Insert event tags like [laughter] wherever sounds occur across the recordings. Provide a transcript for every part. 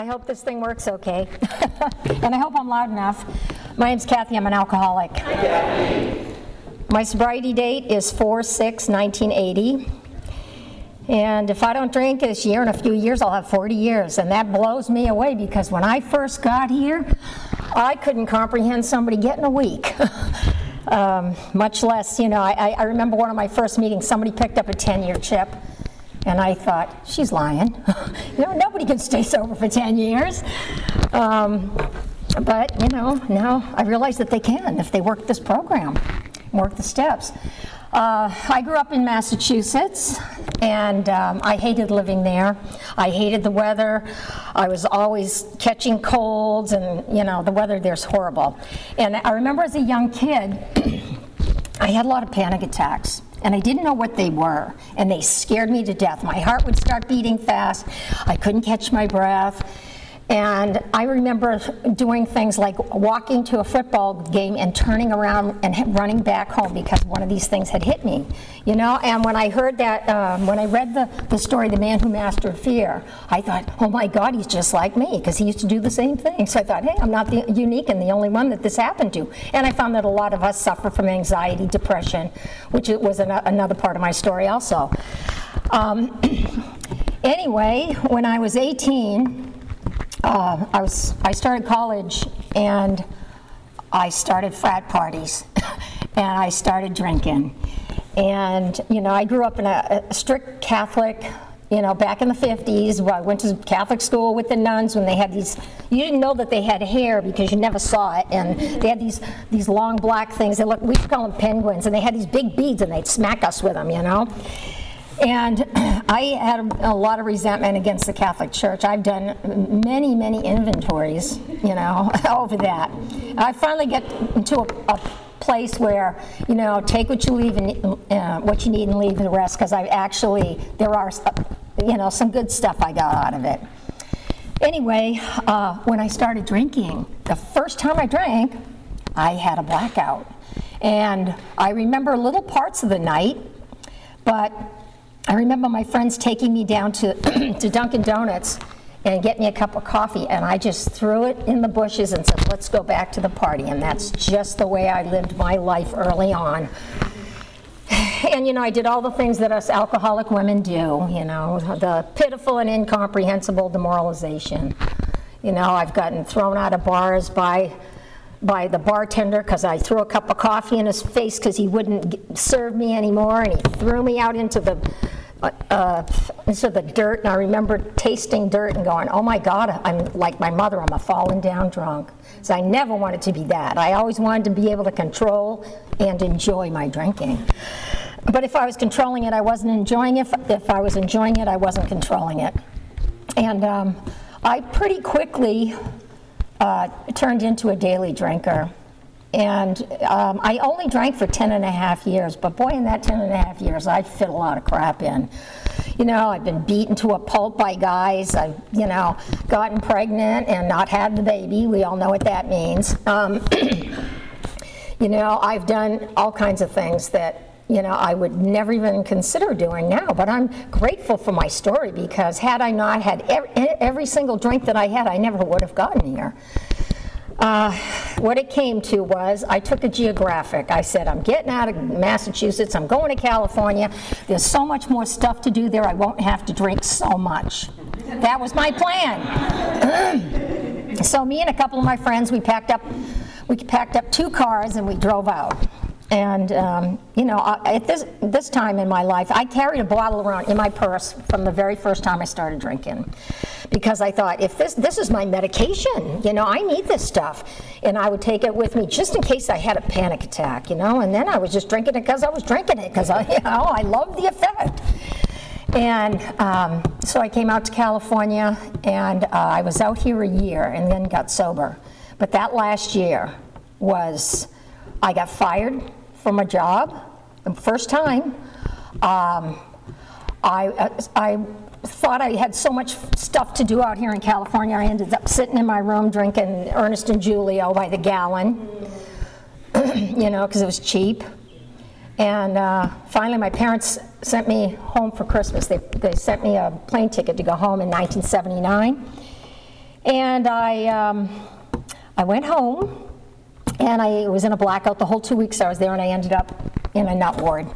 I hope this thing works okay. [laughs] and I hope I'm loud enough. My name's Kathy, I'm an alcoholic. My sobriety date is 4 6 1980. And if I don't drink this year, in a few years, I'll have 40 years. And that blows me away because when I first got here, I couldn't comprehend somebody getting a week. [laughs] um, much less, you know, I, I remember one of my first meetings, somebody picked up a 10 year chip. And I thought, she's lying. [laughs] you know, nobody can stay sober for 10 years. Um, but, you know, now I realize that they can if they work this program, work the steps. Uh, I grew up in Massachusetts, and um, I hated living there. I hated the weather. I was always catching colds, and you know the weather there's horrible. And I remember as a young kid, [clears throat] I had a lot of panic attacks. And I didn't know what they were, and they scared me to death. My heart would start beating fast. I couldn't catch my breath and I remember doing things like walking to a football game and turning around and running back home because one of these things had hit me, you know. And when I heard that, um, when I read the, the story, The Man Who Mastered Fear, I thought, oh my God, he's just like me because he used to do the same thing. So I thought, hey, I'm not the unique and the only one that this happened to. And I found that a lot of us suffer from anxiety, depression, which was an, another part of my story also. Um, [clears throat] anyway, when I was 18, uh, I was I started college and I started frat parties [laughs] and I started drinking. And you know, I grew up in a, a strict Catholic you know, back in the 50s, I went to Catholic school with the nuns when they had these, you didn't know that they had hair because you never saw it. And they had these, these long black things. They look, we call them penguins. And they had these big beads and they'd smack us with them, you know. And [clears throat] I had a lot of resentment against the Catholic Church. I've done many, many inventories, you know, [laughs] over that. I finally get into a, a place where, you know, take what you leave and uh, what you need and leave the rest, because I actually there are, you know, some good stuff I got out of it. Anyway, uh, when I started drinking, the first time I drank, I had a blackout, and I remember little parts of the night, but I remember my friends taking me down to, [clears throat] to Dunkin' Donuts and get me a cup of coffee, and I just threw it in the bushes and said, let's go back to the party. And that's just the way I lived my life early on. [sighs] And you know, I did all the things that us alcoholic women do, you know, the pitiful and incomprehensible demoralization. You know, I've gotten thrown out of bars by by the bartender because I threw a cup of coffee in his face because he wouldn't serve me anymore, and he threw me out into the uh, uh, into the dirt. And I remember tasting dirt and going, "Oh my God, I'm like my mother. I'm a fallen down drunk." So I never wanted to be that. I always wanted to be able to control and enjoy my drinking. But if I was controlling it, I wasn't enjoying it. If I was enjoying it, I wasn't controlling it. And um, I pretty quickly uh, turned into a daily drinker. And um, I only drank for 10 and a half years, but boy, in that 10 and a half years, I fit a lot of crap in. You know, I've been beaten to a pulp by guys. I've, you know, gotten pregnant and not had the baby. We all know what that means. Um, [clears throat] you know, I've done all kinds of things that you know, I would never even consider doing now. But I'm grateful for my story because had I not had every, every single drink that I had, I never would have gotten here. Uh, what it came to was I took a geographic. I said, I'm getting out of Massachusetts, I'm going to California. There's so much more stuff to do there, I won't have to drink so much. That was my plan. [clears throat] so me and a couple of my friends, we packed up, we packed up two cars and we drove out. And um, you know, at this this time in my life, I carried a bottle around in my purse from the very first time I started drinking, because I thought, if this this is my medication, you know, I need this stuff, and I would take it with me just in case I had a panic attack, you know. And then I was just drinking it because I was drinking it because I, [laughs] you know, I loved the effect. And um, so I came out to California, and uh, I was out here a year, and then got sober. But that last year was, I got fired from a job, the first time. Um, I, I thought I had so much stuff to do out here in California. I ended up sitting in my room drinking Ernest and Julio by the gallon, [clears throat] you know, because it was cheap. And uh, finally, my parents sent me home for Christmas. They, they sent me a plane ticket to go home in 1979. And I, um, I went home, and I was in a blackout the whole two weeks I was there, and I ended up in a nut ward,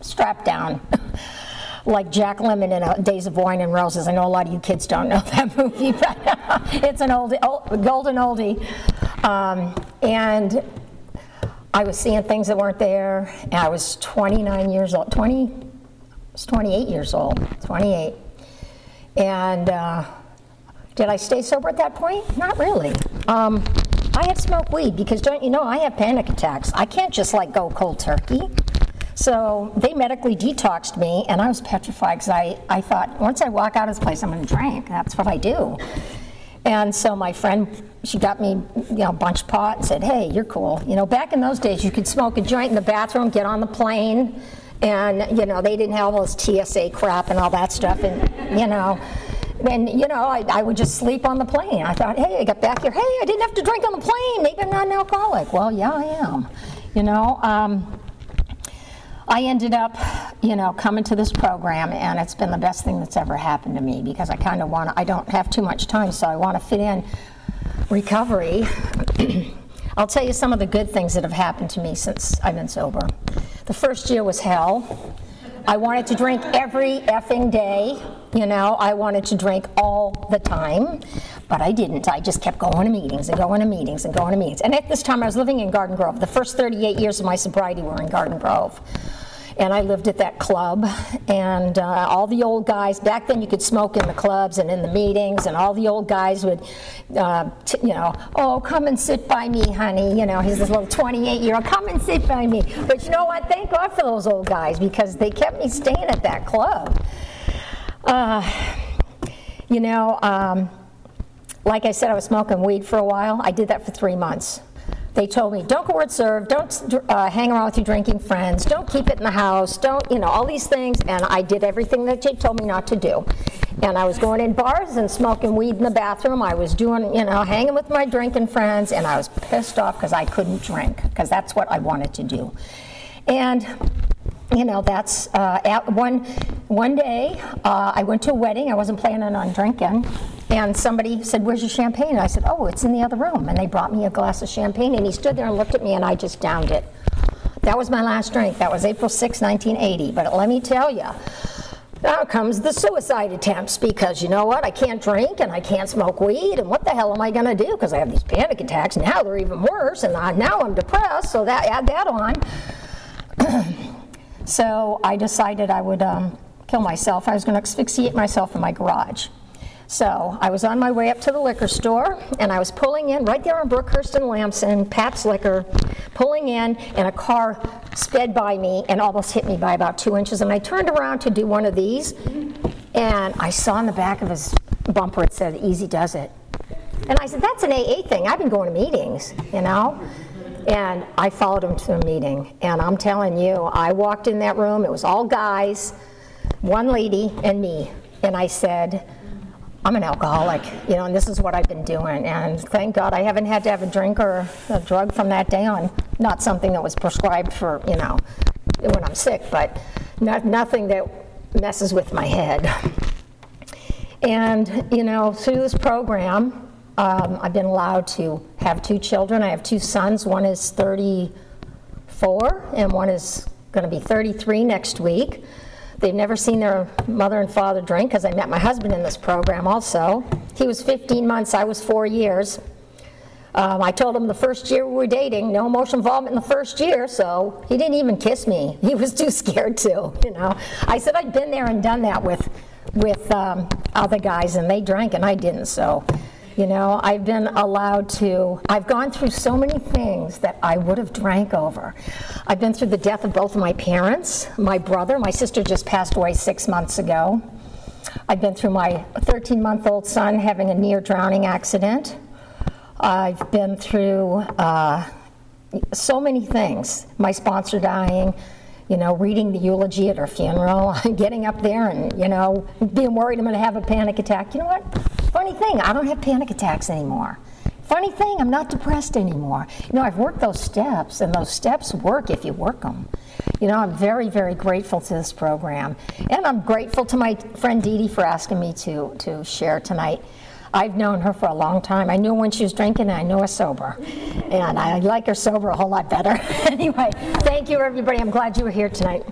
strapped down. [laughs] like Jack Lemmon in a Days of Wine and Roses. I know a lot of you kids don't know [laughs] that movie, but [laughs] it's an old, old golden oldie. Um, and I was seeing things that weren't there. And I was 29 years old. 20, I was 28 years old. 28. And uh, did I stay sober at that point? Not really. Um, I had smoked weed because don't you know I have panic attacks. I can't just like go cold turkey. So they medically detoxed me, and I was petrified because I, I thought once I walk out of this place, I'm going to drink. That's what I do. And so my friend, she got me, you know, a bunch of pot and said, "Hey, you're cool." You know, back in those days, you could smoke a joint in the bathroom, get on the plane, and you know they didn't have all this TSA crap and all that stuff, and you know. And you know, I, I would just sleep on the plane. I thought, hey, I got back here. Hey, I didn't have to drink on the plane. Maybe I'm not an alcoholic. Well, yeah, I am. You know, um, I ended up, you know, coming to this program, and it's been the best thing that's ever happened to me because I kind of want to, I don't have too much time, so I want to fit in recovery. [clears throat] I'll tell you some of the good things that have happened to me since I've been sober. The first year was hell. I wanted to drink every effing day. You know, I wanted to drink all the time, but I didn't. I just kept going to meetings and going to meetings and going to meetings. And at this time, I was living in Garden Grove. The first 38 years of my sobriety were in Garden Grove and I lived at that club. And uh, all the old guys back then, you could smoke in the clubs and in the meetings, and all the old guys would, uh, you know, oh, come and sit by me, honey. You know, he's this little 28 year old, come and sit by me. But you know what? Thank God for those old guys because they kept me staying at that club. Uh, you know. Um, like I said, I was smoking weed for a while. I did that for three months. They told me, don't go word serve, don't uh, hang around with your drinking friends, don't keep it in the house, don't, you know, all these things. And I did everything that they told me not to do. And I was going in bars and smoking weed in the bathroom. I was doing, you know, hanging with my drinking friends, and I was pissed off because I couldn't drink, because that's what I wanted to do. And you know, that's uh, at one one day uh, I went to a wedding. I wasn't planning on drinking, and somebody said, "Where's your champagne?" And I said, "Oh, it's in the other room." And they brought me a glass of champagne, and he stood there and looked at me, and I just downed it. That was my last drink. That was April 6, 1980. But let me tell you. Now comes the suicide attempts because you know what? I can't drink and I can't smoke weed, and what the hell am I going to do? Because I have these panic attacks. Now they're even worse, and now I'm depressed, so that add that on. [clears throat] So I decided I would um, kill myself. I was going to asphyxiate myself in my garage. So I was on my way up to the liquor store, and I was pulling in right there on Brookhurst and Lampson, Pat's Liquor, pulling in, and a car sped by me and almost hit me by about two inches. And I turned around to do one of these, and I saw in the back of his bumper it said, Easy Does It. And I said, That's an AA thing. I've been going to meetings, you know? And I followed him to a meeting. And I'm telling you, I walked in that room, it was all guys, one lady, and me. And I said, I'm an alcoholic, you know, and this is what I've been doing. And thank God I haven't had to have a drink or a drug from that day on. Not something that was prescribed for, you know, when I'm sick, but not, nothing that messes with my head. And, you know, through this program, um, I've been allowed to have two children. I have two sons. One is 34, and one is going to be 33 next week. They've never seen their mother and father drink because I met my husband in this program also. He was 15 months, I was four years. Um, I told him the first year we were dating, no emotional involvement in the first year, so he didn't even kiss me. [laughs] He was too scared to, you know. I said I'd been there and done that with, with um, other guys, and they drank and I didn't, so you know, I've been allowed to, I've gone through so many things that I would have drank over. I've been through the death of both of my parents, my brother, my sister just passed away six months ago. I've been through my 13 month old son having a near drowning accident. I've been through uh, so many things. My sponsor dying, you know, reading the eulogy at her funeral, [laughs] getting up there and, you know, being worried I'm going to have a panic attack. You know what? Funny thing, I don't have panic attacks anymore. Funny thing, I'm not depressed anymore. You know, I've worked those steps, and those steps work if you work them. You know, I'm very, very grateful to this program. And I'm grateful to my friend Dee Dee for asking me to, to share tonight. I've known her for a long time. I knew when she was drinking, and I know her sober. And I like her sober a whole lot better. [laughs] Anyway, thank you, everybody. I'm glad you were here tonight.